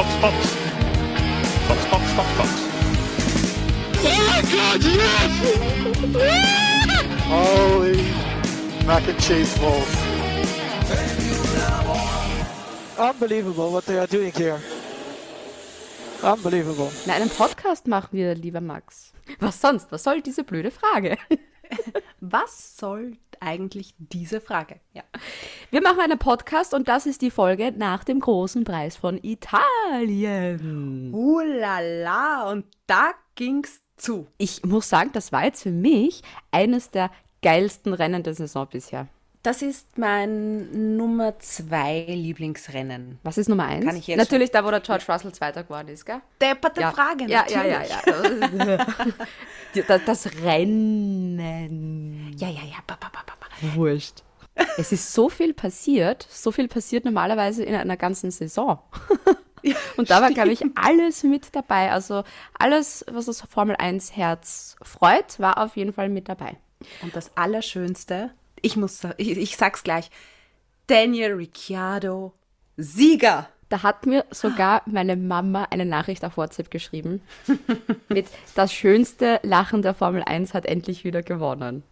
Box, Box. Box, Box, Box, Box. Oh God, yes! Holy mac and cheese balls. Unbelievable what they are doing here. Unbelievable. Na, einen Podcast machen wir, lieber Max. Was sonst? Was soll diese blöde Frage? Was soll eigentlich diese Frage? Ja. Wir machen einen Podcast und das ist die Folge nach dem großen Preis von Italien. Ulala, und da ging's zu. Ich muss sagen, das war jetzt für mich eines der geilsten Rennen der Saison bisher. Das ist mein Nummer zwei Lieblingsrennen. Was ist Nummer eins? Kann ich jetzt Natürlich da, wo der George Russell Zweiter geworden ist, gell? Depperte Ja. Frage, ja, ja, ja, natürlich. ja. Die- das, das Rennen. Ja, ja, ja. Ba, ba, ba, ba, ba. Wurscht. Es ist so viel passiert. So viel passiert normalerweise in einer ganzen Saison. Und da war, glaube ich, alles mit dabei. Also alles, was das Formel 1 Herz freut, war auf jeden Fall mit dabei. Und das Allerschönste, ich muss, ich, ich sag's gleich, Daniel Ricciardo, Sieger. Da hat mir sogar meine Mama eine Nachricht auf WhatsApp geschrieben mit das schönste Lachen der Formel 1 hat endlich wieder gewonnen.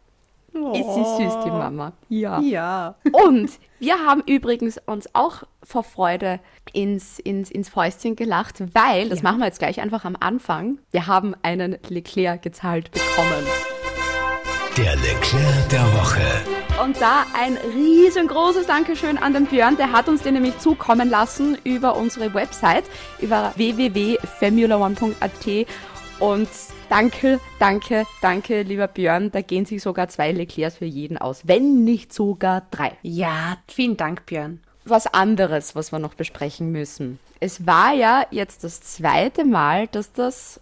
Ist sie süß, die Mama. Ja. Ja. Und wir haben übrigens uns auch vor Freude ins, ins, ins Fäustchen gelacht, weil, das Ja. machen wir jetzt gleich einfach am Anfang, wir haben einen Leclerc gezahlt bekommen. Der Leclerc der Woche. Und da ein riesengroßes Dankeschön an den Björn, der hat uns den nämlich zukommen lassen über unsere Website, über www.formula1.at und danke, danke, danke, lieber Björn, da gehen sich sogar zwei Leclercs für jeden aus, wenn nicht sogar drei. Ja, vielen Dank, Björn. was anderes, was wir noch besprechen müssen. Es war ja jetzt das zweite Mal, dass das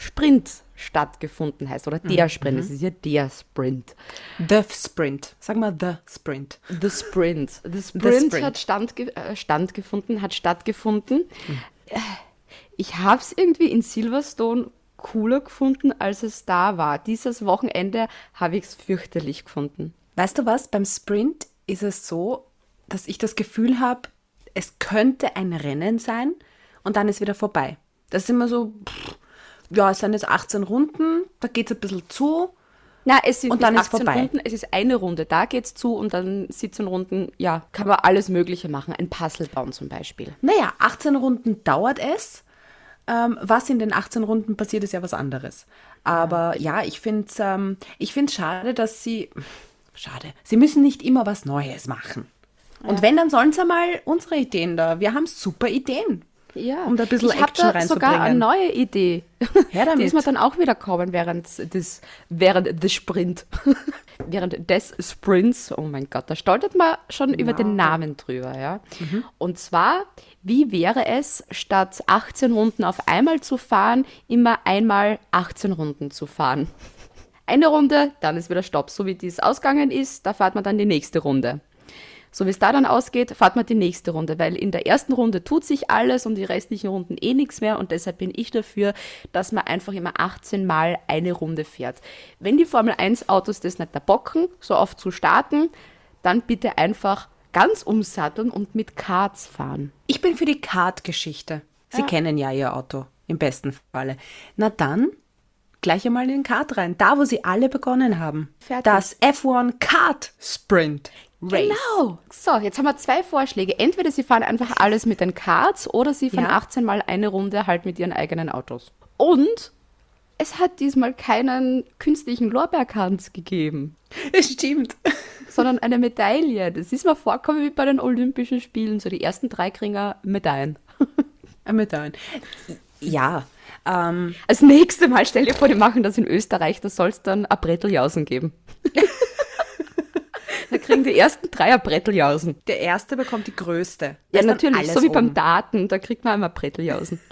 Sprint stattgefunden heißt. Oder der Sprint. Es ist ja der Sprint. The Sprint. Sag mal The Sprint. The Sprint. The Sprint, Sprint. hat standge äh, standgefunden, hat stattgefunden. Äh, Ich habe es irgendwie in Silverstone cooler gefunden, als es da war. Dieses Wochenende habe ich es fürchterlich gefunden. Weißt du was? Beim Sprint ist es so, dass ich das Gefühl habe, es könnte ein Rennen sein und dann ist wieder vorbei. Das ist immer so, pff, ja, es sind jetzt 18 Runden, da geht es ein bisschen zu. Na, es sind Und dann nicht ist 18 vorbei. Runden, es ist eine Runde, da geht's zu und dann 17 Runden, ja, kann man alles Mögliche machen. Ein Puzzle bauen zum Beispiel. Naja, 18 Runden dauert es. Ähm, was in den 18 Runden passiert, ist ja was anderes. Aber ja, ich finde es ähm, ich find's schade, dass sie. Schade. Sie müssen nicht immer was Neues machen. Und wenn, dann sollen sie mal unsere Ideen da. Wir haben super Ideen. Ja, Um da ein bisschen ich Action da sogar eine reinzubringen. neue Idee. Her damit. Die ist mir dann auch wieder kommen während des, während des Sprint. während des Sprints. Oh mein Gott, da stolpert man schon über den Namen drüber, ja. Mhm. Und zwar, wie wäre es, statt 18 Runden auf einmal zu fahren, immer einmal 18 Runden zu fahren? Eine Runde, dann ist wieder Stopp. So wie dies ausgegangen ist, da fährt man dann die nächste Runde. So wie es da dann ausgeht, fahrt man die nächste Runde, weil in der ersten Runde tut sich alles und die restlichen Runden eh nichts mehr und deshalb bin ich dafür, dass man einfach immer 18 Mal eine Runde fährt. Wenn die Formel 1 Autos das nicht da bocken, so oft zu starten, dann bitte einfach ganz umsatteln und mit Karts fahren. Ich bin für die Kart-Geschichte. Sie kennen ja Ihr Auto, im besten Falle. Na dann, gleich einmal in den Kart rein. Da, wo Sie alle begonnen haben. Fertig. Das F1 Kart Sprint Race. Genau. So, jetzt haben wir zwei Vorschläge. Entweder sie fahren einfach alles mit den Karts oder sie fahren Ja. 18 Mal eine Runde halt mit ihren eigenen Autos. Und es hat diesmal keinen künstlichen Lorbeerkranz gegeben, Stimmt. sondern eine Medaille. Das ist mir vorkommen wie bei den Olympischen Spielen. So die ersten drei kriegen Medaillen. Ein. Ja, ähm, Als nächstes Mal, stell dir vor, die machen das in Österreich, da soll es dann ein Bretteljausen geben. da kriegen die ersten drei ein Bretteljausen. der Erste bekommt die größte. Da Ja, natürlich, so wie beim oben. Daten, da kriegt man einmal Bretteljausen.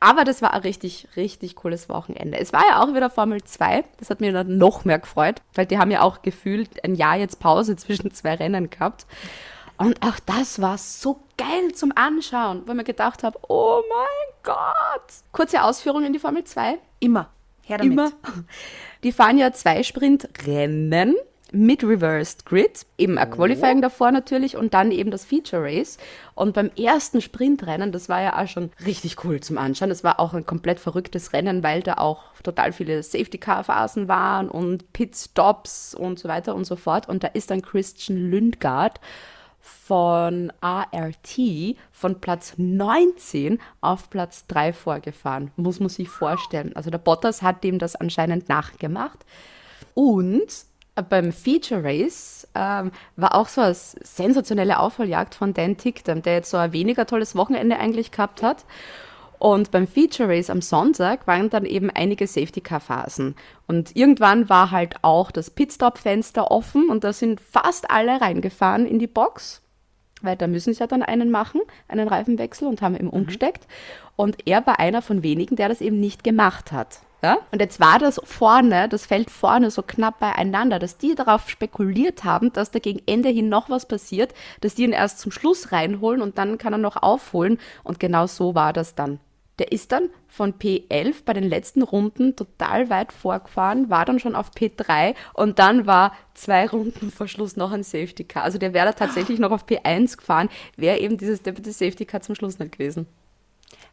Aber das war ein richtig, richtig cooles Wochenende. Es war ja auch wieder Formel 2. Das hat mir dann noch mehr gefreut, weil die haben ja auch gefühlt ein Jahr jetzt Pause zwischen zwei Rennen gehabt. Und auch das war so geil zum Anschauen, weil mir gedacht habe, oh mein Gott. Kurze Ausführung in die Formel 2. Immer. Her damit. Immer. Die fahren ja zwei Sprintrennen mit Reversed Grid, eben ein Qualifying davor natürlich und dann eben das Feature Race. Und beim ersten Sprintrennen, das war ja auch schon richtig cool zum Anschauen. Das war auch ein komplett verrücktes Rennen, weil da auch total viele Safety-Car-Phasen waren und Pit-Stops und so weiter und so fort. Und da ist dann Christian Lundgaard von ART von Platz 19 auf Platz 3 vorgefahren. Muss man sich vorstellen. Also der Bottas hat dem das anscheinend nachgemacht. Und beim Feature Race ähm, war auch so eine sensationelle Aufholjagd von Dan Ticktum, der jetzt so ein weniger tolles Wochenende eigentlich gehabt hat. Und beim Feature Race am Sonntag waren dann eben einige Safety-Car-Phasen. Und irgendwann war halt auch das Pitstop-Fenster offen und da sind fast alle reingefahren in die Box, weil da müssen sie ja dann einen machen, einen Reifenwechsel und haben eben umgesteckt. Und er war einer von wenigen, der das eben nicht gemacht hat. Ja? Und jetzt war das vorne, das Feld vorne so knapp beieinander, dass die darauf spekuliert haben, dass da gegen Ende hin noch was passiert, dass die ihn erst zum Schluss reinholen und dann kann er noch aufholen. Und genau so war das dann. Der ist dann von P11 bei den letzten Runden total weit vorgefahren, war dann schon auf P3 und dann war zwei Runden vor Schluss noch ein Safety Car. Also der wäre da tatsächlich noch auf P1 gefahren, wäre eben dieses Deputy Safety Car zum Schluss nicht gewesen.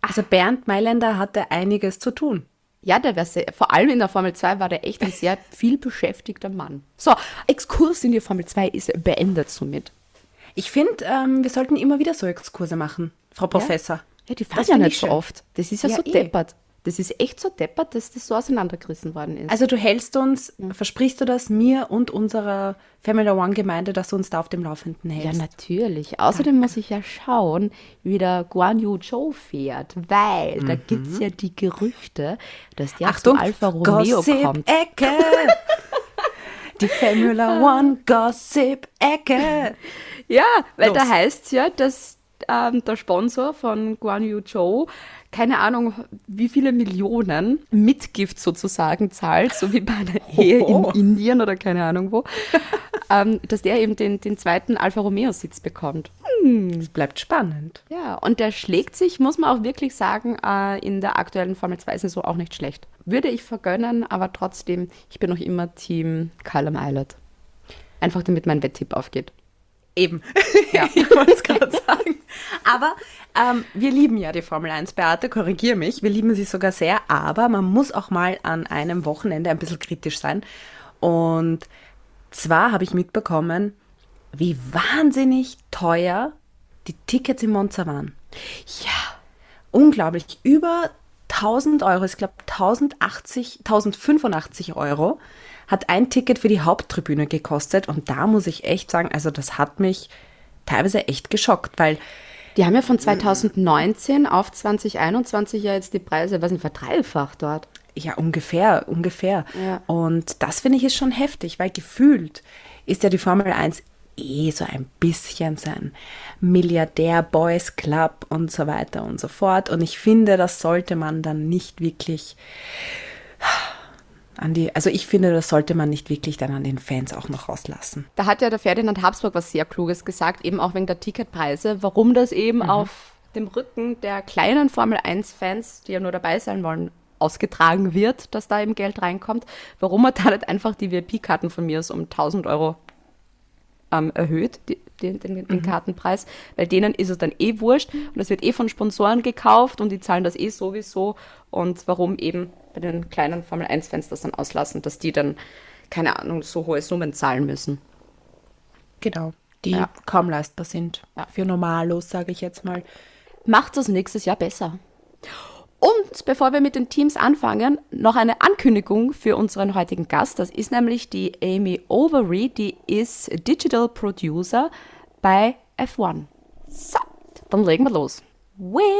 Also Bernd Mailänder hatte einiges zu tun. Ja, der wäre sehr, vor allem in der Formel 2 war der echt ein sehr viel beschäftigter Mann. So, Exkurs in die Formel 2 ist beendet somit. Ich finde, ähm, wir sollten immer wieder so Exkurse machen, Frau Professor. Ja, die fahren Das ja nicht ich so schön. oft. Das ist ja, Ja, so eh. deppert. Das ist echt so deppert, dass das so auseinandergerissen worden ist. Also du hältst uns, versprichst du das mir und unserer Formula One Gemeinde, dass du uns da auf dem Laufenden ja, hältst? natürlich. Außerdem muss ich ja schauen, wie der Guan Yu Zhou fährt, weil da gibt es ja die Gerüchte, dass der Mhm. Achtung, zu Alfa Romeo kommt. Gossip-Ecke! Die Formula One Gossip-Ecke! Ja, weil Los. da heißt es ja, dass ähm, der Sponsor von Guan Yu Zhou keine Ahnung, wie viele Millionen Mitgift sozusagen zahlt, so wie bei einer Ehe Oho. in Indien oder keine Ahnung wo, ähm, dass der eben den, den zweiten Alfa Romeo-Sitz bekommt. Es bleibt spannend. Ja, und der schlägt sich, muss man auch wirklich sagen, äh, in der aktuellen Formel 2-Saison auch nicht schlecht. Würde ich vergönnen, aber trotzdem, ich bin noch immer Team Callum Eilert. Einfach damit mein Wetttipp aufgeht. Eben. Ja. ich wollte es gerade sagen. Aber ähm, wir lieben ja die Formel 1, Beate, korrigier mich. Wir lieben sie sogar sehr, aber man muss auch mal an einem Wochenende ein bisschen kritisch sein. Und zwar habe ich mitbekommen, wie wahnsinnig teuer die Tickets in Monza waren. Ja, Unglaublich. Über 1000 Euro, ich glaube 1080, 1085 Euro hat ein Ticket für die Haupttribüne gekostet. Und da muss ich echt sagen, also das hat mich teilweise echt geschockt, weil Die haben ja von 2019 auf 2021 ja jetzt die Preise, weiß nicht, verdreifacht dort. Ja, ungefähr, ungefähr. Ja. Und das finde ich ist schon heftig, weil gefühlt ist ja die Formel 1 eh so ein bisschen so ein Milliardär-Boys Club und so weiter und so fort. Und ich finde, das sollte man dann nicht wirklich an die, also ich finde, das sollte man nicht wirklich dann an den Fans auch noch rauslassen. Da hat ja der Ferdinand Habsburg was sehr Kluges gesagt, eben auch wegen der Ticketpreise, warum das eben auf dem Rücken der kleinen Formel 1-Fans, die ja nur dabei sein wollen, ausgetragen wird, dass da eben Geld reinkommt, warum man da nicht einfach die VIP-Karten von mir aus um 1000 Euro ähm, erhöht, die, den, den, den Kartenpreis, weil denen ist es dann eh wurscht und es wird eh von Sponsoren gekauft und die zahlen das eh sowieso und warum eben bei den kleinen Formel 1-Fans das dann auslassen, dass die dann, keine Ahnung, so hohe Summen zahlen müssen. Genau. Die Ja. kaum leistbar sind. Ja. Für Normalos, sage ich jetzt mal. macht das nächstes Jahr besser. Und bevor wir mit den Teams anfangen, noch eine Ankündigung für unseren heutigen Gast. Das ist nämlich die Amy Overy, die ist Digital Producer bei F1. So, dann legen wir los. Williams.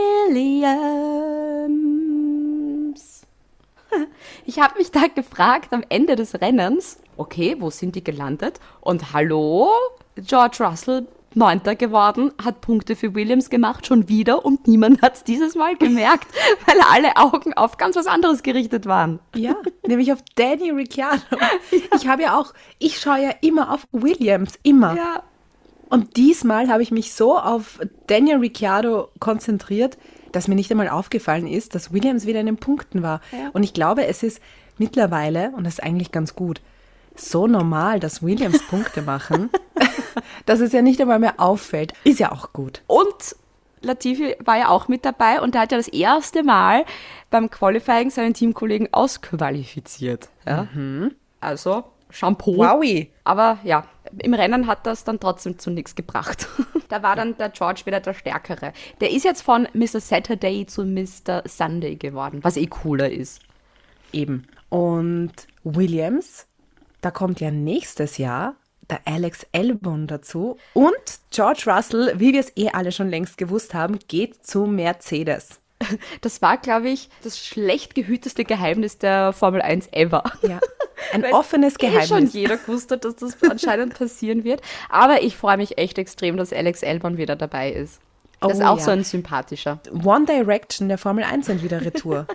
Ich habe mich da gefragt am Ende des Rennens, okay, wo sind die gelandet? Und hallo, George Russell, Neunter geworden, hat Punkte für Williams gemacht, schon wieder und niemand hat es dieses Mal gemerkt, weil alle Augen auf ganz was anderes gerichtet waren. Ja, nämlich auf Danny Ricciardo. Ich habe ja auch, ich schaue ja immer auf Williams, immer. Ja. Und diesmal habe ich mich so auf Daniel Ricciardo konzentriert, dass mir nicht einmal aufgefallen ist, dass Williams wieder in den Punkten war. Ja. Und ich glaube, es ist mittlerweile, und das ist eigentlich ganz gut, so normal, dass Williams Punkte machen, dass es ja nicht einmal mehr auffällt. Ist ja auch gut. Und Latifi war ja auch mit dabei und der hat ja das erste Mal beim Qualifying seinen Teamkollegen ausqualifiziert. Ja? Also Shampoo. Wowie. Aber ja, im Rennen hat das dann trotzdem zu nichts gebracht. da war dann der George wieder der Stärkere. Der ist jetzt von Mr. Saturday zu Mr. Sunday geworden, was eh cooler ist. Eben. Und Williams, da kommt ja nächstes Jahr der Alex Albon dazu. Und George Russell, wie wir es eh alle schon längst gewusst haben, geht zu Mercedes. Das war, glaube ich, das schlecht gehüteste Geheimnis der Formel 1 ever. Ja. Ein Weil offenes eh schon Geheimnis. jeder gewusst hat, dass das anscheinend passieren wird. Aber ich freue mich echt extrem, dass Alex Albon wieder dabei ist. Das ist Oh auch ja. so ein sympathischer. One Direction der Formel 1 sind wieder retour.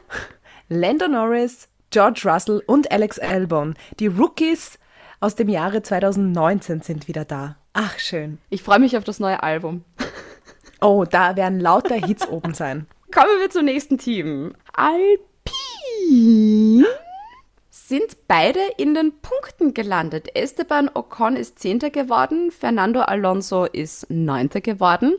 Lando Norris, George Russell und Alex Albon, die Rookies aus dem Jahre 2019 sind wieder da. Ach, schön. Ich freue mich auf das neue Album. Oh, da werden lauter Hits oben sein. Kommen wir zum nächsten Team. Alpine sind beide in den Punkten gelandet. Esteban Ocon ist Zehnter geworden, Fernando Alonso ist Neunter geworden.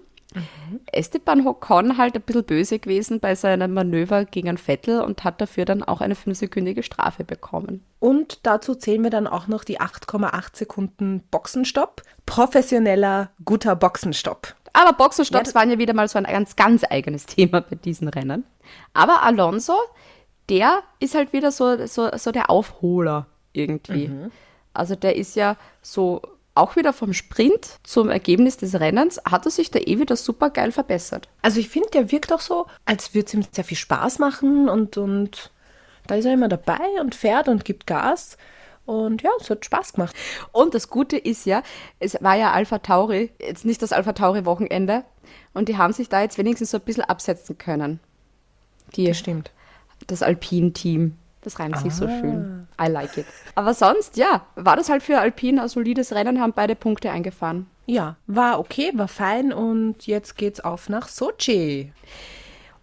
Esteban Ocon halt ein bisschen böse gewesen bei seinem Manöver gegen Vettel und hat dafür dann auch eine fünfsekündige Strafe bekommen. Und dazu zählen wir dann auch noch die 8,8 Sekunden Boxenstopp. Professioneller, guter Boxenstopp. Aber Boxenstopps waren ja wieder mal so ein ganz, ganz eigenes Thema bei diesen Rennen. Aber Alonso, der ist halt wieder so, so, so der Aufholer irgendwie. Also der ist ja so auch wieder vom Sprint zum Ergebnis des Rennens, hat er sich da eh wieder super geil verbessert. Also ich finde, der wirkt auch so, als würde es ihm sehr viel Spaß machen und, und da ist er immer dabei und fährt und gibt Gas. Und ja, es hat Spaß gemacht. Und das Gute ist ja, es war ja Alpha Tauri, jetzt nicht das Alpha Tauri Wochenende, und die haben sich da jetzt wenigstens so ein bisschen absetzen können. Die, Das stimmt. das Alpine-Team. Das reimt sich so schön. I like it. Aber sonst, ja, war das halt für Alpine ein solides Rennen, haben beide Punkte eingefahren. Ja, war okay, war fein und jetzt geht's auf nach Sochi.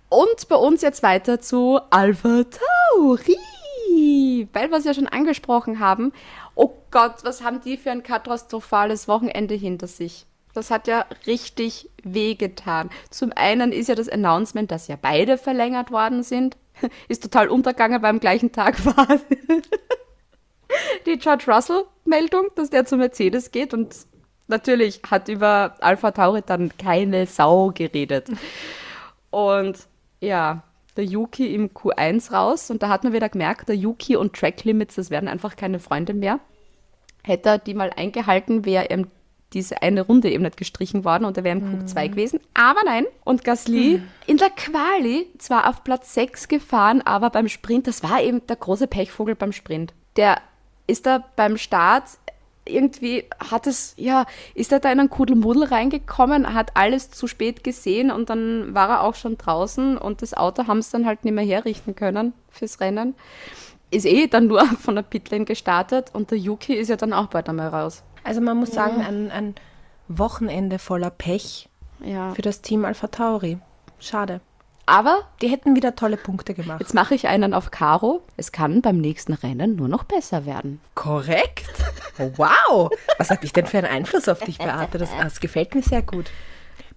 Und bei uns jetzt weiter zu Alpha Tauri. Weil wir es ja schon angesprochen haben. Oh Gott, was haben die für ein katastrophales Wochenende hinter sich? Das hat ja richtig wehgetan. Zum einen ist ja das Announcement, dass ja beide verlängert worden sind. Ist total untergegangen, weil am gleichen Tag war die George Russell-Meldung, dass der zu Mercedes geht. Und natürlich hat über Alpha Tauri dann keine Sau geredet. Und ja, der Yuki im Q1 raus und da hat man wieder gemerkt, der Yuki und Track Limits, das werden einfach keine Freunde mehr. Hätte er die mal eingehalten, wäre ihm diese eine Runde eben nicht gestrichen worden und er wäre im Q2 gewesen. Aber nein. Und Gasly in der Quali zwar auf Platz 6 gefahren, aber beim Sprint, das war eben der große Pechvogel beim Sprint. Der ist da beim Start irgendwie hat es, ja, ist er da in einen Kuddelmuddel reingekommen, hat alles zu spät gesehen und dann war er auch schon draußen und das Auto haben es dann halt nicht mehr herrichten können fürs Rennen. Ist eh dann nur von der Pitlane gestartet und der Yuki ist ja dann auch bald einmal raus. Also man muss sagen, ein, ein Wochenende voller Pech Ja. für das Team Alpha Tauri. Schade. Aber Die hätten wieder tolle Punkte gemacht. jetzt mache ich einen auf Caro. Es kann beim nächsten Rennen nur noch besser werden. Korrekt. Wow. Was habe ich denn für einen Einfluss auf dich, Beate? Das, das gefällt mir sehr gut.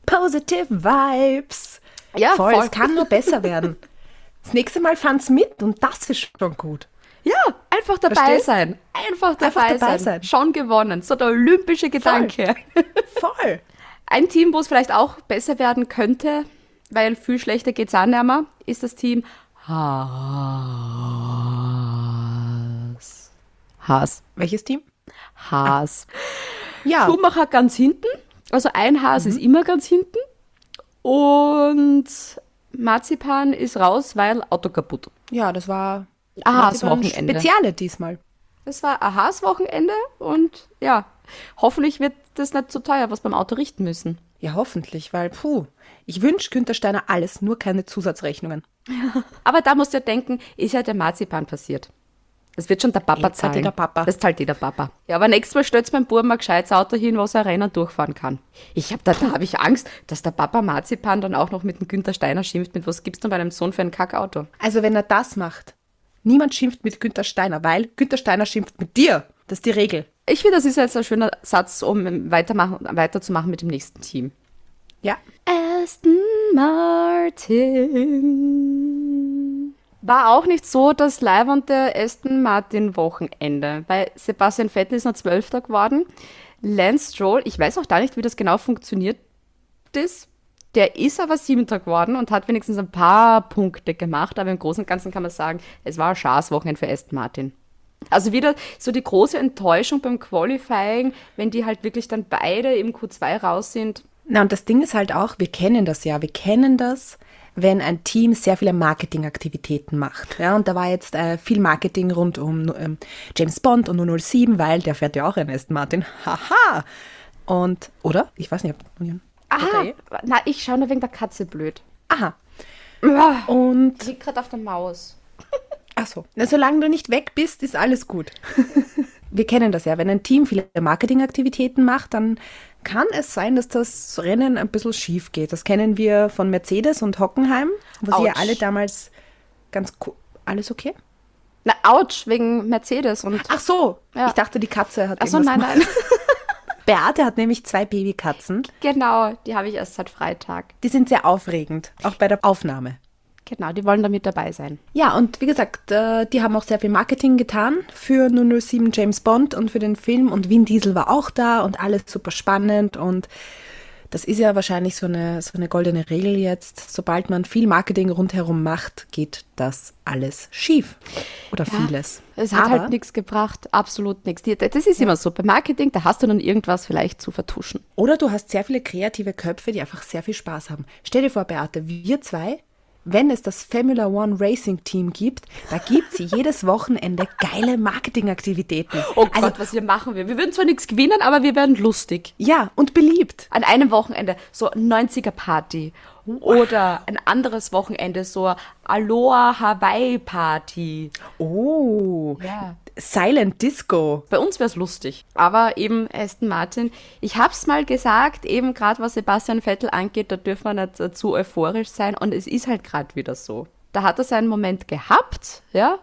Positive Vibes. Ja, voll. voll. Es kann nur besser werden. Das nächste Mal fand's mit und das ist schon gut. Ja, einfach dabei Verstehst? sein. Einfach dabei, Einfach dabei sein. sein. Schon gewonnen. So der olympische Gedanke. Voll. Ein Team, wo es vielleicht auch besser werden könnte, weil viel schlechter geht es auch nicht mehr, ist das Team Haas. Haas. Welches Team? Haas. Ja. Schumacher ganz hinten. Also ein Haas ist immer ganz hinten. Und Marzipan ist raus, weil Auto kaputt. Ja, das war Ah, Marzipan Wochenende. Speziale diesmal. Das war ein Haas-Wochenende und ja, hoffentlich wird das nicht zu teuer, was beim Auto richten müssen. Ja, hoffentlich, weil, puh, ich wünsche Günther Steiner alles, nur keine Zusatzrechnungen. Aber da musst du ja denken, ist ja der Marzipan passiert. Das wird schon der Papa Jetzt zahlen. eh der Papa. Das zahlt eh der Papa. Ja, aber nächstes Mal stellt's beim Buben ein gescheites Auto hin, wo er rein und durchfahren kann. Ich hab da, da habe ich Angst, dass der Papa Marzipan dann auch noch mit dem Günther Steiner schimpft, mit was gibt's denn bei einem Sohn für ein Kackauto? Also, wenn er das macht, niemand schimpft mit Günther Steiner, weil Günther Steiner schimpft mit dir. Das ist die Regel. Ich finde, das ist jetzt ein schöner Satz, um weitermachen, weiterzumachen mit dem nächsten Team. Ja. Aston Martin. War auch nicht so das leibende Aston Martin Wochenende, weil Sebastian Vettel ist noch Zwölfter geworden. Lance Stroll, ich weiß auch gar nicht, wie das genau funktioniert ist. Der ist aber Siebter geworden und hat wenigstens ein paar Punkte gemacht, aber im Großen und Ganzen kann man sagen, es war ein Schaßwochenende für Aston Martin. Also wieder so die große Enttäuschung beim Qualifying, wenn die halt wirklich dann beide im Q2 raus sind. Na, und das Ding ist halt auch, wir kennen das ja, wir kennen das, wenn ein Team sehr viele Marketingaktivitäten macht. Ja, und da war jetzt äh, viel Marketing rund um ähm, James Bond und 007, weil der fährt ja auch in Aston Martin. Haha! Und, oder? Ich weiß nicht, ob Aha, Okay. na, ich schaue nur wegen der Katze blöd. Aha. Ah, Und, Liegt gerade auf der Maus. ach so, na, solange du nicht weg bist, ist alles gut. wir kennen das ja, wenn ein Team viele Marketingaktivitäten macht, dann kann es sein, dass das Rennen ein bisschen schief geht. Das kennen wir von Mercedes und Hockenheim, wo sie ja alle damals ganz cool. Alles okay? Na, ouch, wegen Mercedes und. Ach so, Ja. ich dachte, die Katze hat Ach so, nein, nein. Beate hat nämlich zwei Babykatzen. genau, die habe ich erst seit Freitag. Die sind sehr aufregend, auch bei der Aufnahme. Genau, die wollen da mit dabei sein. Ja, und wie gesagt, äh, die haben auch sehr viel Marketing getan für 007 James Bond und für den Film. Und Vin Diesel war auch da und alles super spannend. Und das ist ja wahrscheinlich so eine, so eine goldene Regel jetzt. Sobald man viel Marketing rundherum macht, geht das alles schief. Oder vieles. Es hat Aber, halt nichts gebracht, absolut nichts. Das ist immer so. Bei Marketing, da hast du dann irgendwas vielleicht zu vertuschen. Oder du hast sehr viele kreative Köpfe, die einfach sehr viel Spaß haben. Stell dir vor, Beate, wir zwei, wenn es das Formula One Racing Team gibt, da gibt es jedes Wochenende geile Marketingaktivitäten. Oh also, Gott, was hier machen wir? Wir würden zwar nichts gewinnen, aber wir werden lustig. ja, und beliebt. An einem Wochenende so 90er-Party. Oder ein anderes Wochenende so Aloha Hawaii-Party. Oh, Ja. Silent Disco. Bei uns wäre es lustig. Aber eben Aston Martin, ich hab's mal gesagt, eben gerade was Sebastian Vettel angeht, da dürfen wir nicht äh, zu euphorisch sein. Und es ist halt gerade wieder so. Da hat er seinen Moment gehabt, ja.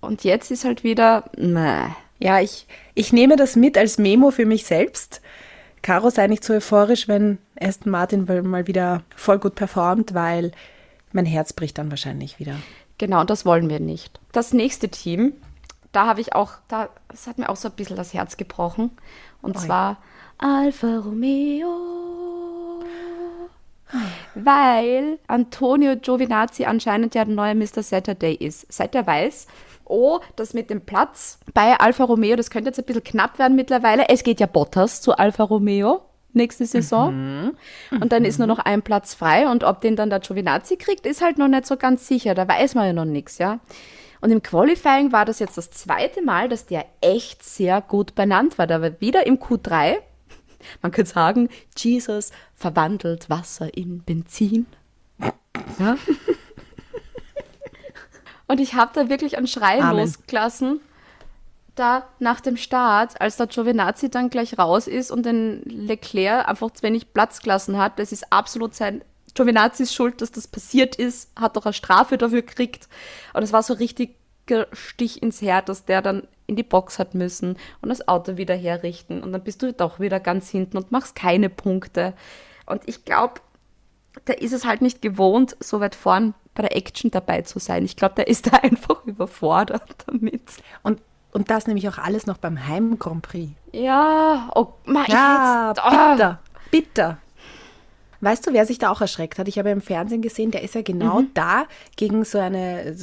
Und jetzt ist halt wieder, meh. Ja, ich, ich nehme das mit als Memo für mich selbst. Caro sei nicht so euphorisch, wenn Aston Martin mal- wieder voll gut performt, weil mein Herz bricht dann wahrscheinlich wieder. Genau, das wollen wir nicht. Das nächste Team, da habe ich auch, da, das hat mir auch so ein bisschen das Herz gebrochen. Und zwar Alfa Romeo. Weil Antonio Giovinazzi anscheinend ja der neue Mr. Saturday ist. Seit er weiß, oh, das mit dem Platz bei Alfa Romeo, das könnte jetzt ein bisschen knapp werden mittlerweile. Es geht ja Bottas zu Alfa Romeo nächste Saison. Und dann ist nur noch ein Platz frei. Und ob den dann der Giovinazzi kriegt, ist halt noch nicht so ganz sicher. Da weiß man ja noch nichts, ja. Und im Qualifying war das jetzt das zweite Mal, dass der echt sehr gut benannt war. Da war wieder im Q3. Man könnte sagen, Jesus verwandelt Wasser in Benzin. Ja. Und ich habe da wirklich einen Schrei Amen. losgelassen, da nach dem Start, als der Giovinazzi dann gleich raus ist und den Leclerc einfach zu wenig Platz gelassen hat. Das ist absolut sein Giovinazzi's Schuld, dass das passiert ist, hat doch eine Strafe dafür gekriegt. Und es war so richtiger Stich ins Herz, dass der dann in die Box hat müssen und das Auto wieder herrichten. Und dann bist du doch wieder ganz hinten und machst keine Punkte. Und ich glaube, der ist es halt nicht gewohnt, so weit vorn bei der Action dabei zu sein. Ich glaube, der ist da einfach überfordert damit. Und, und das nämlich auch alles noch beim Heim Grand Prix. Ja, oh, ma, Ja, jetzt, ah. bitter, bitter. Weißt du, wer sich da auch erschreckt hat? Ich habe im Fernsehen gesehen, der ist ja genau da gegen so eine,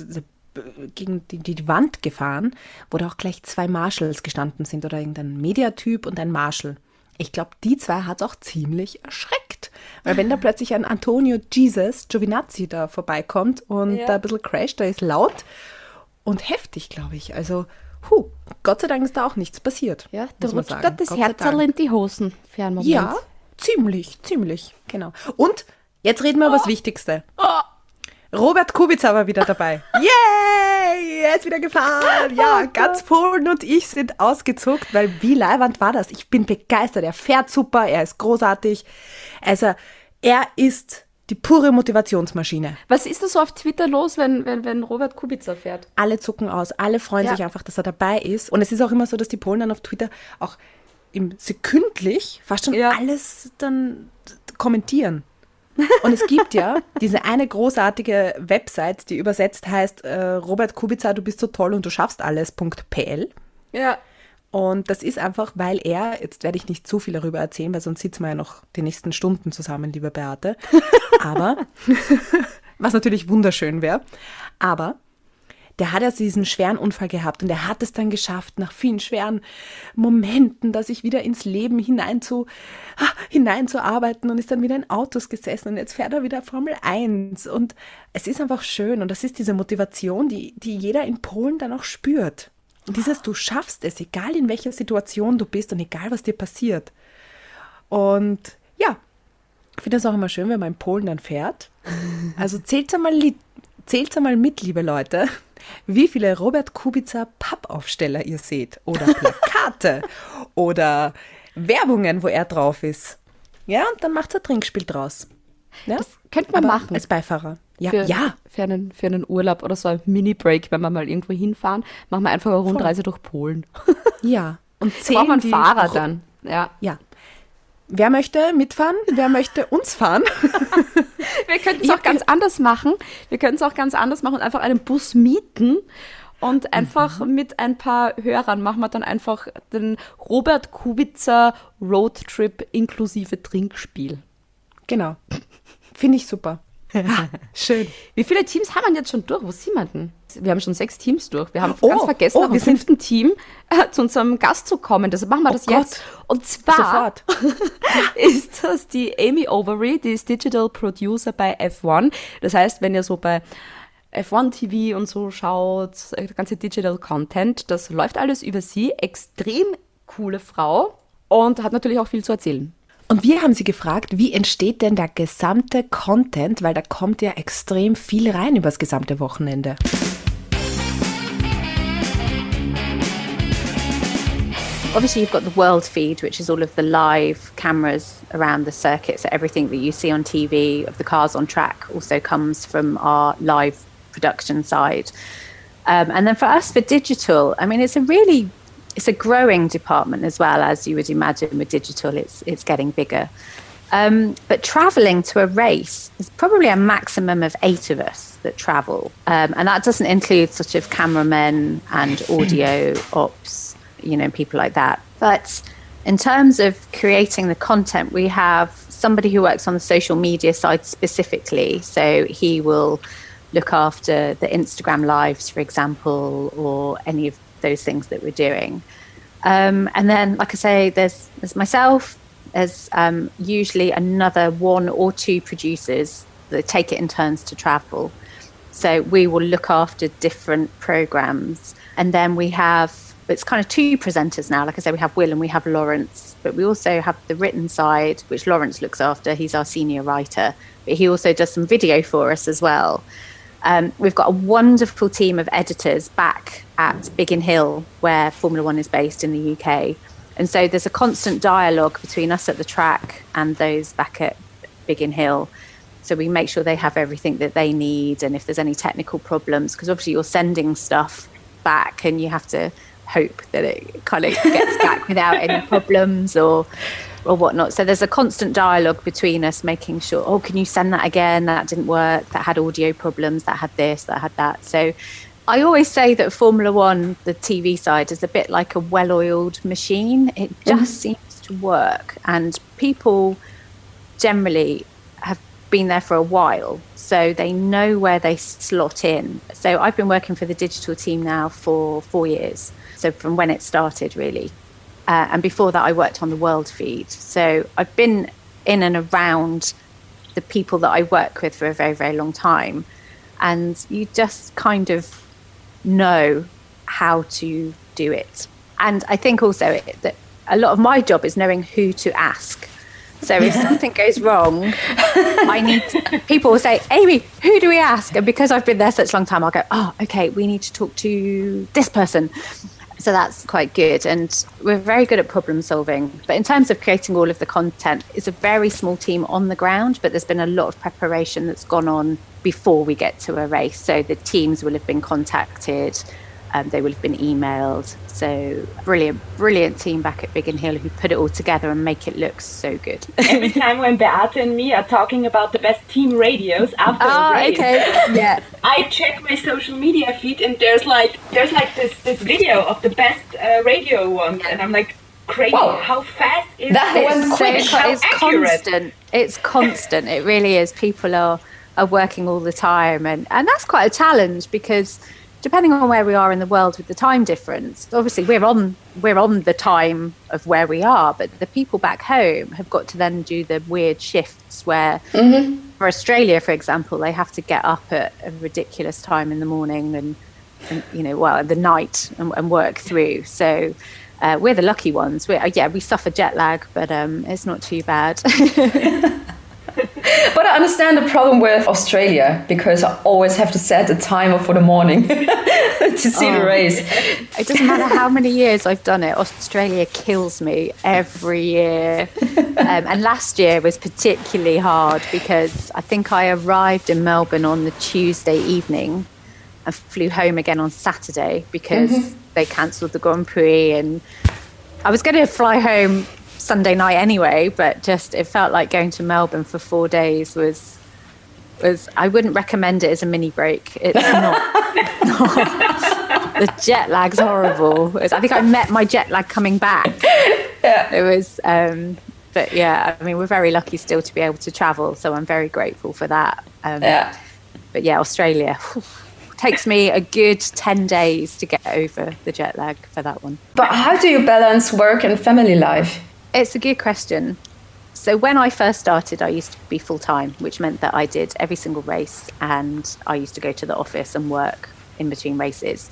gegen die, die Wand gefahren, wo da auch gleich zwei Marshals gestanden sind oder irgendein Mediatyp und ein Marshal. Ich glaube, die zwei hat es auch ziemlich erschreckt. Weil wenn da plötzlich ein Antonio Jesus Giovinazzi da vorbeikommt und Ja. da ein bisschen crasht, da ist laut und heftig, glaube ich. Also, hu, Gott sei Dank ist da auch nichts passiert. Ja, da rutscht gerade das Herzerl in die Hosen für einen Moment. Ja, ziemlich, ziemlich, genau. Und jetzt reden wir über das Wichtigste. Robert Kubica war wieder dabei. Yay! Er ist wieder gefahren. Ja, ganz Polen und ich sind ausgezuckt, weil wie leiwand war das? Ich bin begeistert. Er fährt super, er ist großartig. Also, er ist die pure Motivationsmaschine. Was ist da so auf Twitter los, wenn, wenn, wenn Robert Kubica fährt? Alle zucken aus, alle freuen Ja. sich einfach, dass er dabei ist. Und es ist auch immer so, dass die Polen dann auf Twitter auch im sekündlich fast schon Ja. alles dann kommentieren. Und es gibt ja diese eine großartige Website, die übersetzt heißt äh, Robert Kubica, du bist so toll und du schaffst alles.pl. Ja. Und das ist einfach, weil er, jetzt werde ich nicht zu viel darüber erzählen, weil sonst sitzen wir ja noch die nächsten Stunden zusammen, liebe Beate. Aber, was natürlich wunderschön wäre, aber der hat ja diesen schweren Unfall gehabt und er hat es dann geschafft, nach vielen schweren Momenten, da sich wieder ins Leben hinein zu, ah, hineinzuarbeiten und ist dann wieder in Autos gesessen und jetzt fährt er wieder Formel 1 und es ist einfach schön und das ist diese Motivation, die, die jeder in Polen dann auch spürt. Und dieses, du schaffst es, egal in welcher Situation du bist und egal was dir passiert. Und ja, ich finde das auch immer schön, wenn man in Polen dann fährt. Also zählt einmal, li- zählt's einmal mit, liebe Leute, wie viele Robert Kubica Pappaufsteller ihr seht oder Plakate oder Werbungen, wo er drauf ist. Ja, und dann macht er Trinkspiel draus. Ja? Das könnte man Aber machen. Als Beifahrer. Ja, Für, ja. Für einen, für einen Urlaub oder so ein Mini-Break, wenn wir mal irgendwo hinfahren, machen wir einfach eine Rundreise durch Polen. ja. Und Da braucht man zählen einen Fahrer dann. Ja. Ja. Wer möchte mitfahren? Wer möchte uns fahren? Wir könnten es auch ganz anders machen. Wir könnten es auch ganz anders machen und einfach einen Bus mieten und einfach mit ein paar Hörern machen wir dann einfach den Robert Kubica Roadtrip inklusive Trinkspiel. Genau. Finde ich super. Schön. Wie viele Teams haben wir jetzt schon durch? Wo sind wir denn? Wir haben schon sechs Teams durch. Wir haben Oh, ganz vergessen, oh, wir sind- fünften Team äh, zu unserem Gast zu kommen. Deshalb machen wir das Gott. jetzt. Und zwar ist das die Amy Overy, die ist Digital Producer bei F1. Das heißt, wenn ihr so bei F1 TV und so schaut, äh, der ganze Digital Content, das läuft alles über sie. Extrem coole Frau und hat natürlich auch viel zu erzählen. Und wir haben sie gefragt, wie entsteht denn der gesamte Content, weil da kommt ja extrem viel rein übers gesamte Wochenende. Obviously, you've got the world feed, which is all of the live cameras around the circuit. So everything that you see on TV of the cars on track also comes from our live production side. Um, and then for us, for digital, I mean, it's a really it's a growing department as well as you would imagine with digital. It's it's getting bigger. Um, but traveling to a race is probably a maximum of eight of us that travel. Um, and that doesn't include sort of cameramen and audio ops, you know, people like that. But in terms of creating the content, we have somebody who works on the social media side specifically. So he will look after the Instagram lives, for example, or any of those things that we're doing. Um, and then, like I say, there's there's myself. There's um, usually another one or two producers that take it in turns to travel. So we will look after different programs, and then we have it's kind of two presenters now. Like I say, we have Will and we have Lawrence, but we also have the written side, which Lawrence looks after. He's our senior writer, but he also does some video for us as well. Um, we've got a wonderful team of editors back at Biggin Hill, where Formula One is based in the UK. And so there's a constant dialogue between us at the track and those back at Biggin Hill. So we make sure they have everything that they need, and if there's any technical problems, because obviously you're sending stuff back, and you have to hope that it kind of gets back without any problems or or whatnot. So there's a constant dialogue between us, making sure, oh, can you send that again? That didn't work. That had audio problems. That had this. That had that. So I always say that Formula One, the TV side, is a bit like a well-oiled machine. It just mm-hmm. seems to work, and people generally have been there for a while, so they know where they slot in. So I've been working for the digital team now for four years. So from when it started, really. Uh, and before that, I worked on the world feed. So I've been in and around the people that I work with for a very, very long time. And you just kind of know how to do it. And I think also it, that a lot of my job is knowing who to ask. So if something goes wrong, I need to, people will say, Amy, who do we ask? And because I've been there such a long time, I'll go, oh, okay, we need to talk to this person. So that's quite good. And we're very good at problem solving. But in terms of creating all of the content, it's a very small team on the ground, but there's been a lot of preparation that's gone on before we get to a race. So the teams will have been contacted, um, they will have been emailed. So brilliant, brilliant team back at Biggin Hill who put it all together and make it look so good. Every time when Beate and me are talking about the best team radios after Ah, a race, okay. Yeah. I check my social media feed and there's like there's like this this video of the best uh, radio ones, and I'm like crazy. Wow. How fast is That went so quick. How it's accurate. constant. It's constant. It really is. People are are working all the time, and and that's quite a challenge because depending on where we are in the world with the time difference, obviously we're on we're on the time of where we are, but the people back home have got to then do the weird shifts where. For Australia, for example, they have to get up at a ridiculous time in the morning and, and you know, well, the night and, and work through. So uh, we're the lucky ones. We're, yeah, we suffer jet lag, but um, it's not too bad. But I understand the problem with Australia because I always have to set a timer for the morning to see the race. it doesn't matter how many years I've done it. Australia kills me every year. Um, and last year was particularly hard because I think I arrived in Melbourne on the Tuesday evening and flew home again on Saturday because they cancelled the Grand Prix. And I was going to fly home Sunday night anyway, but just it felt like going to Melbourne for four days was. Was I wouldn't recommend it as a mini break. It's not the jet lag's horrible. Was- I think I met my jet lag coming back. Yeah. It was, um, but yeah, I mean, we're very lucky still to be able to travel, so I'm very grateful for that. Um, Yeah. But yeah, Australia takes me a good 10 days to get over the jet lag for that one. But how do you balance work and family life? It's a good question. So when I first started, I used to be full time, which meant that I did every single race, and I used to go to the office and work in between races.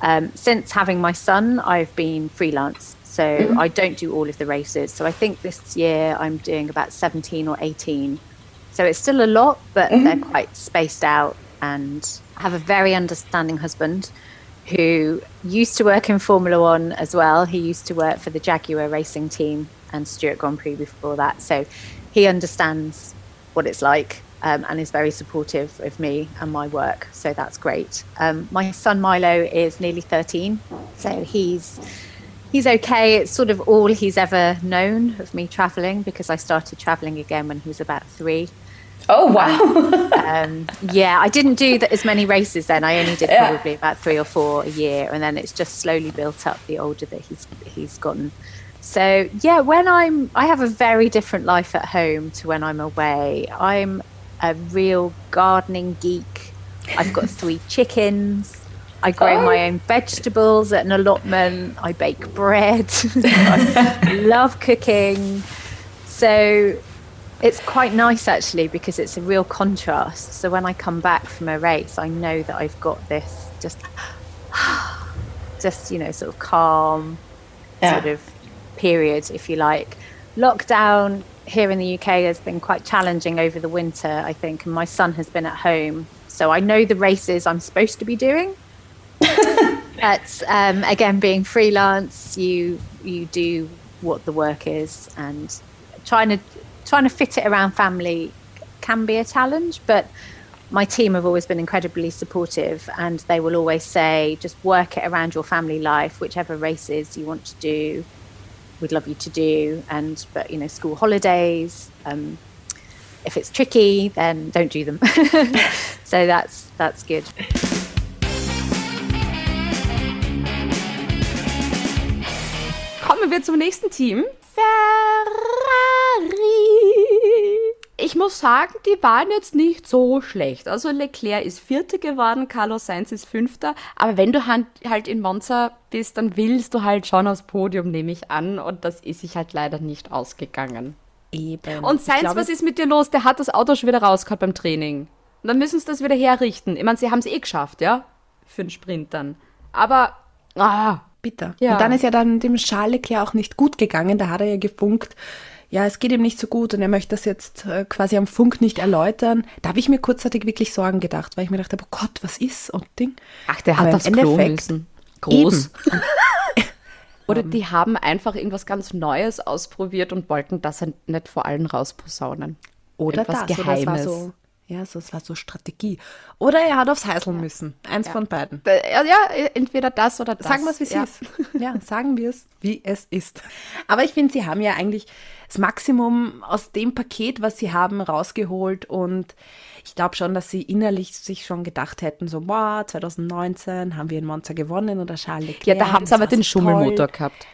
Um, since having my son, I've been freelance, so I don't do all of the races. So I think this year I'm doing about 17 or 18. So it's still a lot, but they're quite spaced out. And I have a very understanding husband who used to work in Formula One as well. He used to work for the Jaguar racing team and Stuart Grand Prix before that. So he understands what it's like um, and is very supportive of me and my work. So that's great. Um, my son Milo is nearly 13. So he's. He's okay. It's sort of all he's ever known of me traveling because I started traveling again when he was about three. Oh, wow. Um, yeah, I didn't do that as many races then. I only did Yeah. probably about three or four a year, and then it's just slowly built up the older that he's he's gotten. So yeah, when I'm, I have a very different life at home to when I'm away. I'm a real gardening geek. I've got three chickens. I grow my own vegetables at an allotment. I bake bread. I love cooking. So it's quite nice actually because it's a real contrast. So when I come back from a race, I know that I've got this just, just you know, sort of calm Yeah. sort of period, if you like. Lockdown here in the UK has been quite challenging over the winter, I think, and my son has been at home, so I know the races I'm supposed to be doing. but um, again, being freelance, you you do what the work is, and trying to trying to fit it around family can be a challenge. But my team have always been incredibly supportive, and they will always say, just work it around your family life, whichever races you want to do. We'd love you to do, and but you know, school holidays. Um, if it's tricky, then don't do them. so that's that's good. Kommen wir zum nächsten Team. Ferrari. Ich muss sagen, die waren jetzt nicht so schlecht. Also Leclerc ist Vierter geworden, Carlos Sainz ist Fünfter. Aber wenn du halt in Monza bist, dann willst du halt schon aufs Podium, nehme ich an. Und das ist sich halt leider nicht ausgegangen. Eben. Und Sainz, glaube, was ist mit dir los? Der hat das Auto schon wieder rausgehauen beim Training. Und dann müssen sie das wieder herrichten. Ich meine, sie haben es eh geschafft, ja? Für den Sprint dann. Aber, ah, Bitter. Ja. Und dann ist ja dann dem Charles Leclerc auch nicht gut gegangen. Da hat er ja gefunkt, ja, es geht ihm nicht so gut und er möchte das jetzt äh, quasi am Funk nicht erläutern. Da habe ich mir kurzzeitig wirklich Sorgen gedacht, weil ich mir dachte, oh Gott, was ist und Ding. ach, der Aber hat im aufs Klo Endeffekt- müssen. Groß. Oder die haben einfach irgendwas ganz Neues ausprobiert und wollten das halt nicht vor allen rausposaunen. Oder etwas das, oder es war Geheimes. so, ja, so, es war so Strategie. Oder er hat aufs Heißeln müssen. Eins von beiden. Äh, Ja, ja, entweder das oder das. Sagen wir es, wie es ja. ist. Ja, sagen wir es, wie es ist. Aber ich finde, sie haben ja eigentlich das Maximum aus dem Paket, was sie haben, rausgeholt. Und ich glaube schon, dass sie innerlich sich schon gedacht hätten, so, wow, 2019 haben wir in Monza gewonnen oder Charles Leclerc. Ja, da haben sie aber den Schummelmotor toll. gehabt.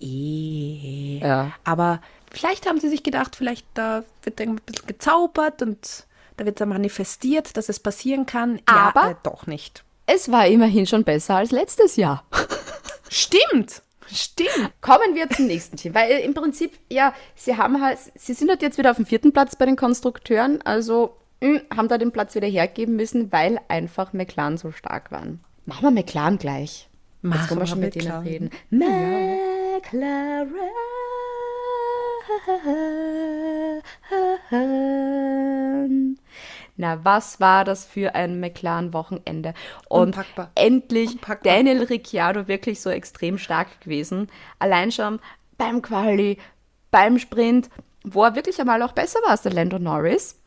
Eh. Ja. Aber vielleicht haben sie sich gedacht, vielleicht da wird irgendwie ein bisschen gezaubert und da wird da manifestiert, dass es passieren kann. Aber- ja, äh, doch nicht. Es war immerhin schon besser als letztes Jahr. Stimmt. Stimmt. Kommen wir zum nächsten Team, weil im Prinzip, ja, sie haben halt, sie sind halt jetzt wieder auf dem vierten Platz bei den Konstrukteuren, also mh, haben da den Platz wieder hergeben müssen, weil einfach McLaren so stark waren. Machen wir McLaren gleich. Machen wir schon wir mit denen reden. McLaren. Na, was war das für ein McLaren-Wochenende? Und Unpackbar. endlich Unpackbar. Daniel Ricciardo wirklich so extrem stark gewesen. Allein schon beim Quali, beim Sprint, wo er wirklich einmal auch besser war als der Lando Norris.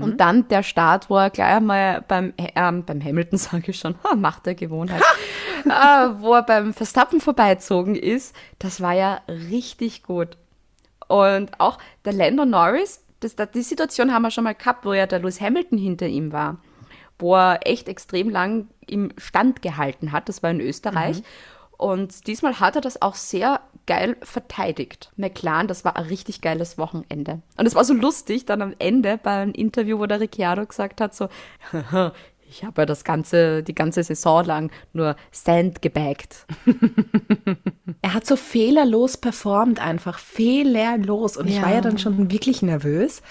Und dann der Start, wo er gleich einmal beim, ähm, beim Hamilton, sage ich schon, Macht der Gewohnheit, äh, wo er beim Verstappen vorbeizogen ist, das war ja richtig gut. Und auch der Lando Norris, das, die Situation haben wir schon mal gehabt, wo ja der Lewis Hamilton hinter ihm war, wo er echt extrem lang im Stand gehalten hat. Das war in Österreich. Und diesmal hat er das auch sehr geil verteidigt. McLaren, das war ein richtig geiles Wochenende. Und es war so lustig dann am Ende bei einem Interview, wo der Ricciardo gesagt hat, so, ich habe ja das ganze, die ganze Saison lang nur Sand gebaggt. Er hat so fehlerlos performt, einfach fehlerlos. Und ich Ja. war ja dann schon wirklich nervös,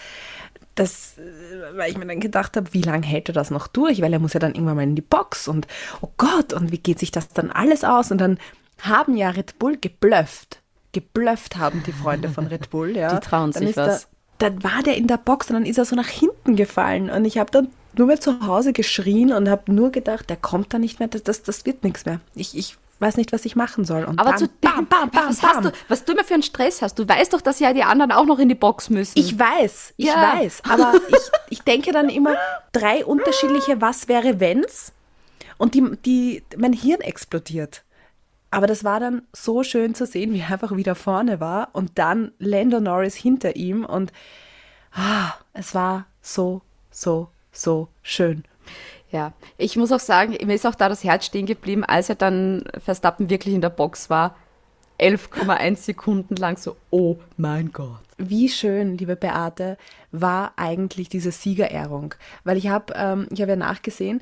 dass, äh, weil ich mir dann gedacht habe, wie lange hält er das noch durch? Weil er muss ja dann irgendwann mal in die Box und oh Gott, und wie geht sich das dann alles aus? Und dann haben ja Red Bull geblufft. Geblufft haben die Freunde von Red Bull, ja. Die trauen dann sich was. Der, dann war der in der Box und dann ist er so nach hinten gefallen. Und ich habe dann nur mehr zu Hause geschrien und habe nur gedacht, der kommt da nicht mehr, das, das, das wird nichts mehr. Ich, ich weiß nicht, was ich machen soll. Und Aber bam, zu bam, bam, bam, was, bam. Hast du, was du immer für einen Stress hast. Du weißt doch, dass ja die anderen auch noch in die Box müssen. Ich weiß, ich Ja. weiß, aber ich, ich denke dann immer drei unterschiedliche Was wäre wenns und die, die, mein Hirn explodiert. Aber das war dann so schön zu sehen, wie er einfach wieder vorne war und dann Lando Norris hinter ihm und ah, es war so, so, so schön. Ja, ich muss auch sagen, mir ist auch da das Herz stehen geblieben, als er dann Verstappen wirklich in der Box war. 11,1 Sekunden lang so, oh mein Gott. Wie schön, liebe Beate, war eigentlich diese Siegerehrung. Weil ich habe ähm, ich hab ja nachgesehen,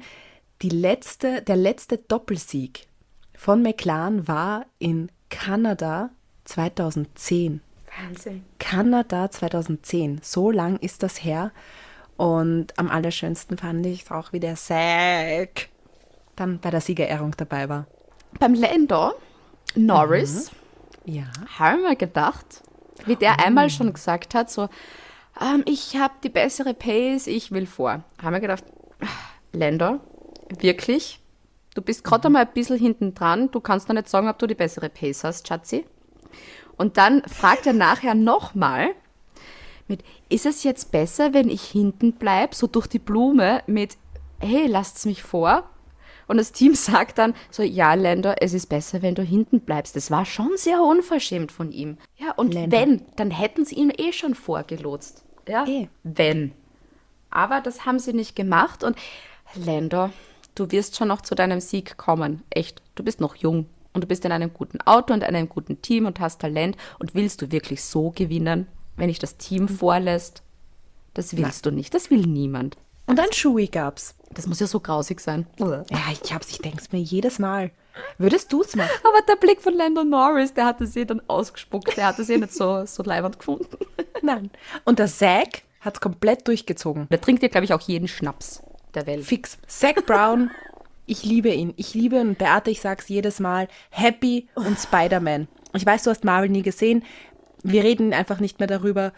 die letzte, der letzte Doppelsieg von McLaren war in Kanada 2010. Wahnsinn. Kanada 2010. So lang ist das her. Und am allerschönsten fand ich es auch, wie der Zack dann bei der Siegerehrung dabei war. Beim Lando Norris Ja. haben wir gedacht, wie der einmal schon gesagt hat, so, ähm, ich habe die bessere Pace, ich will vor. Haben wir gedacht, Lando, wirklich? Du bist gerade einmal ein bisschen hinten dran, du kannst noch nicht sagen, ob du die bessere Pace hast, Schatzi. Und dann fragt er nachher nochmal mit, ist es jetzt besser, wenn ich hinten bleibe, so durch die Blume mit, hey, lasst's mich vor? Und das Team sagt dann so, ja, Lando, es ist besser, wenn du hinten bleibst. Das war schon sehr unverschämt von ihm. Ja, und Lando. wenn, dann hätten sie ihn eh schon vorgelotst. Ja, Eh. wenn. Aber das haben sie nicht gemacht und Lando, du wirst schon noch zu deinem Sieg kommen. Echt, du bist noch jung und du bist in einem guten Auto und einem guten Team und hast Talent und willst du wirklich so gewinnen, wenn ich das Team vorlässt? Das willst du nicht, das will niemand. Und ein Shui gab's. Das muss ja so grausig sein. Ja, ich hab's, ich denk's mir jedes Mal. Würdest du's machen? Aber der Blick von Lando Norris, der hat es eh dann ausgespuckt. Der hat es eh nicht so, so leibend gefunden. Nein. Und der Zack hat's komplett durchgezogen. Der trinkt ja, glaube ich, auch jeden Schnaps der Welt. Fix. Zack Brown, ich liebe ihn. Ich liebe ihn. Beate, ich sag's jedes Mal. Happy und Spider-Man. Ich weiß, du hast Marvel nie gesehen. Wir reden einfach nicht mehr darüber.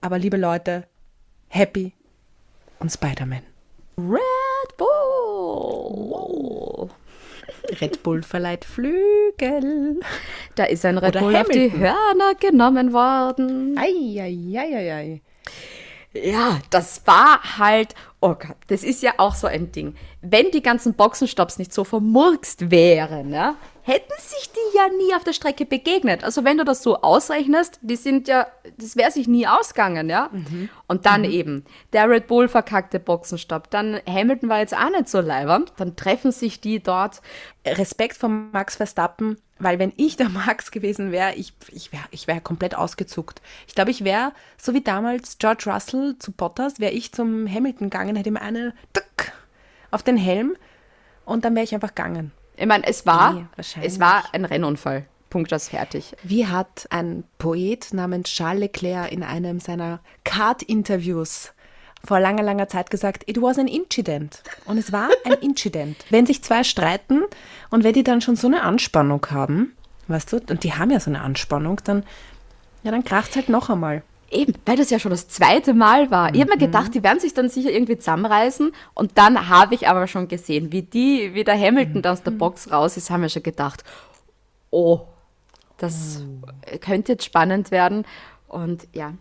Aber liebe Leute, Happy und Spider-Man. Red Bull. Red Bull verleiht Flügel. Da ist ein Red Oder Bull auf die Hamilton. Hörner genommen worden. Eieieiei. Ja, das war halt, oh Gott, das ist ja auch so ein Ding. Wenn die ganzen Boxenstopps nicht so vermurkst wären, ja, hätten sich die ja nie auf der Strecke begegnet. Also wenn du das so ausrechnest, die sind ja, das wäre sich nie ausgegangen, ja. Und dann eben der Red Bull verkackte Boxenstopp, dann Hamilton war jetzt auch nicht so leibernd, dann treffen sich die dort. Respekt von Max Verstappen, weil wenn ich der Max gewesen wäre, ich, ich wäre ich wär komplett ausgezuckt. Ich glaube, ich wäre, so wie damals George Russell zu Bottas, wäre ich zum Hamilton gegangen, hätte ihm eine auf den Helm und dann wäre ich einfach gegangen. Ich meine, es war, Nee, es war ein Rennunfall. Punkt aus fertig. Wie hat ein Poet namens Charles Leclerc in einem seiner Kart-Interviews vor langer, langer Zeit gesagt, it was an incident. Und es war ein Incident. Wenn sich zwei streiten und wenn die dann schon so eine Anspannung haben, weißt du, und die haben ja so eine Anspannung, dann, ja, dann kracht halt noch einmal. Eben, weil das ja schon das zweite Mal war. Ich habe mir gedacht, die werden sich dann sicher irgendwie zusammenreißen. Und dann habe ich aber schon gesehen, wie die, wie der Hamilton da aus der Box raus ist, haben wir schon gedacht, oh, das könnte jetzt spannend werden. Und ja.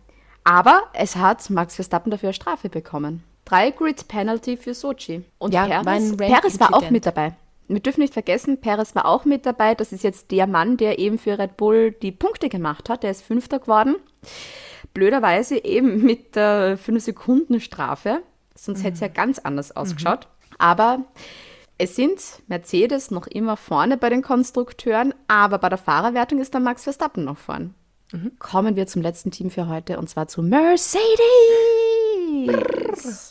Aber es hat Max Verstappen dafür eine Strafe bekommen. Drei Grid Penalty für Sochi. Und Ja, Perez, Perez war auch mit dabei. Wir dürfen nicht vergessen, Perez war auch mit dabei. Das ist jetzt der Mann, der eben für Red Bull die Punkte gemacht hat. Der ist Fünfter geworden blöderweise eben mit der 5-Sekunden-Strafe. Sonst hätte es ja ganz anders ausgeschaut. Aber es sind Mercedes noch immer vorne bei den Konstrukteuren, aber bei der Fahrerwertung ist der Max Verstappen noch vorn. Kommen wir zum letzten Team für heute und zwar zu Mercedes.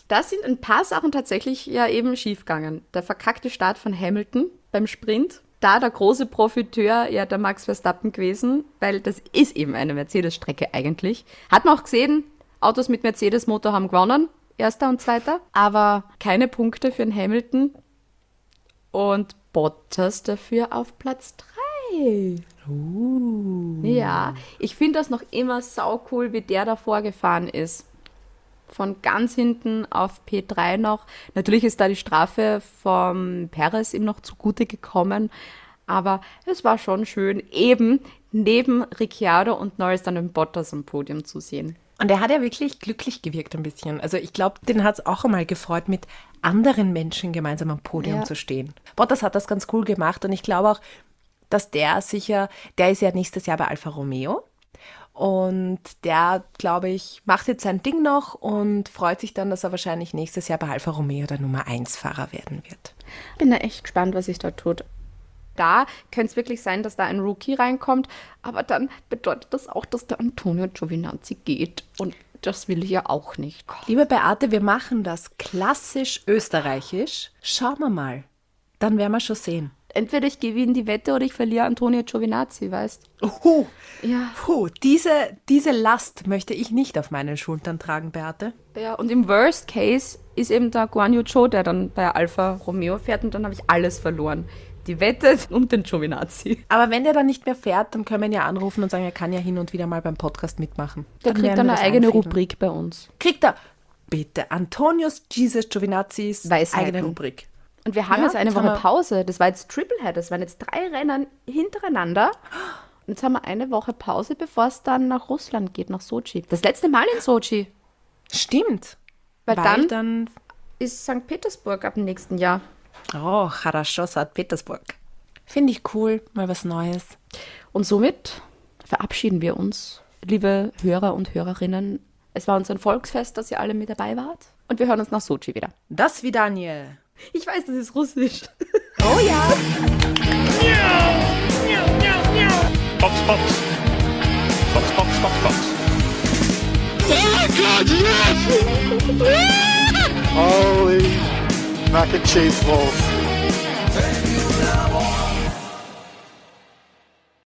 Da sind ein paar Sachen tatsächlich ja eben schiefgegangen. Der verkackte Start von Hamilton beim Sprint. Da der große Profiteur ja der Max Verstappen gewesen, weil das ist eben eine Mercedes-Strecke eigentlich. Hat man auch gesehen, Autos mit Mercedes-Motor haben gewonnen, erster und zweiter, aber keine Punkte für den Hamilton und Bottas dafür auf Platz 3. Ja, ich finde das noch immer sau cool, wie der da vorgefahren ist. Von ganz hinten auf P3 noch. Natürlich ist da die Strafe vom Perez ihm noch zugute gekommen, aber es war schon schön, eben neben Ricciardo und Norris dann den Bottas am Podium zu sehen. Und er hat ja wirklich glücklich gewirkt ein bisschen. Also ich glaube, den hat es auch einmal gefreut, mit anderen Menschen gemeinsam am Podium Ja. zu stehen. Bottas hat das ganz cool gemacht und ich glaube auch, dass der sicher, der ist ja nächstes Jahr bei Alfa Romeo und der, glaube ich, macht jetzt sein Ding noch und freut sich dann, dass er wahrscheinlich nächstes Jahr bei Alfa Romeo der Nummer 1 Fahrer werden wird. Bin da echt gespannt, was sich da tut. Da könnte es wirklich sein, dass da ein Rookie reinkommt, aber dann bedeutet das auch, dass der Antonio Giovinazzi geht. Und das will ich ja auch nicht. Liebe Beate, wir machen das klassisch österreichisch. Schauen wir mal. Dann werden wir schon sehen. Entweder ich gewinne die Wette oder ich verliere Antonio Giovinazzi, weißt Puh, Ja. puh, diese, diese Last möchte ich nicht auf meinen Schultern tragen, Beate. Ja, und im Worst Case ist eben der Guan Yu Zhou, der dann bei Alfa Romeo fährt und dann habe ich alles verloren. Die Wette und den Giovinazzi. Aber wenn der dann nicht mehr fährt, dann können wir ihn ja anrufen und sagen, er kann ja hin und wieder mal beim Podcast mitmachen. Der Dann kriegt dann eine eigene einfädeln. Rubrik bei uns. Kriegt er. Bitte, Antonius Jesus Giovinazzis Weisheiten. eigene Rubrik. Und wir haben Ja, jetzt eine jetzt haben Woche wir- Pause. Das war jetzt Triplehead. Das waren jetzt drei Rennen hintereinander. Und jetzt haben wir eine Woche Pause, bevor es dann nach Russland geht, nach Sochi. Das letzte Mal in Sochi. Stimmt. Weil, dann, dann ist St. Petersburg ab dem nächsten Jahr. Oh, Хорошо, St. Petersburg. Finde ich cool, mal was Neues. Und somit verabschieden wir uns, liebe Hörer und Hörerinnen. Es war uns ein Volksfest, dass ihr alle mit dabei wart. Und wir hören uns nach Sochi wieder. Das wie Daniel. Ich weiß, das ist russisch. Oh ja. Fox, Fox. Fox, Fox, Fox, Fox. Holy mac and cheese balls.